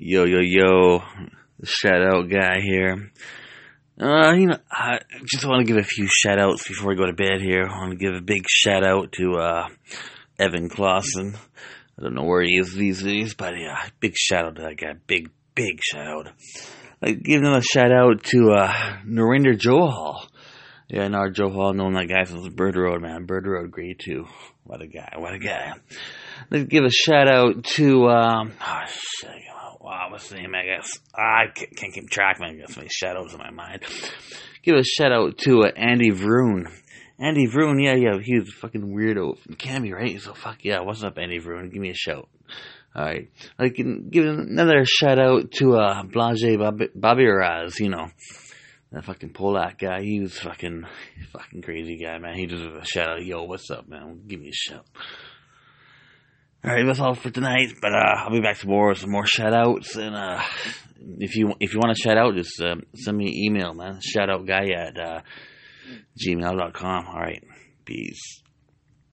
Yo, yo, yo, shout out guy here. Uh, you know, I just want to give a few shout outs before I go to bed here. I want to give a big shout out to, uh, Evan Clausen. I don't know where he is these days, but yeah, big shout out to that guy. Big, big shout out. Like, give him a shout out to, uh, Narinder Johal. Yeah, I know Johal, known that guy since Bird Road, man. Bird Road, great too. What a guy, what a guy. Let's give a shout out to, um, oh shit, wow, what's the name, I guess? I can't keep track. I guess my shadows in my mind. Give a shout out to uh, Andy Vroon. Andy Vroon, yeah, yeah, he was a fucking weirdo from Cammy, right? So fuck yeah, what's up, Andy Vroon? Give me a shout. Alright. Like, give another shout out to, uh, Blase Bobby, Raz, you know that fucking Polak guy, he was fucking, fucking crazy guy, man. He was a shout out, yo, what's up, man? Give me a shout. Alright, that's all for tonight, but, uh, I'll be back tomorrow with some more shout outs, and, uh, if you, if you want to shout out, just, uh, send me an email, man. Shout out guy at, uh, gmail.com. Alright, peace.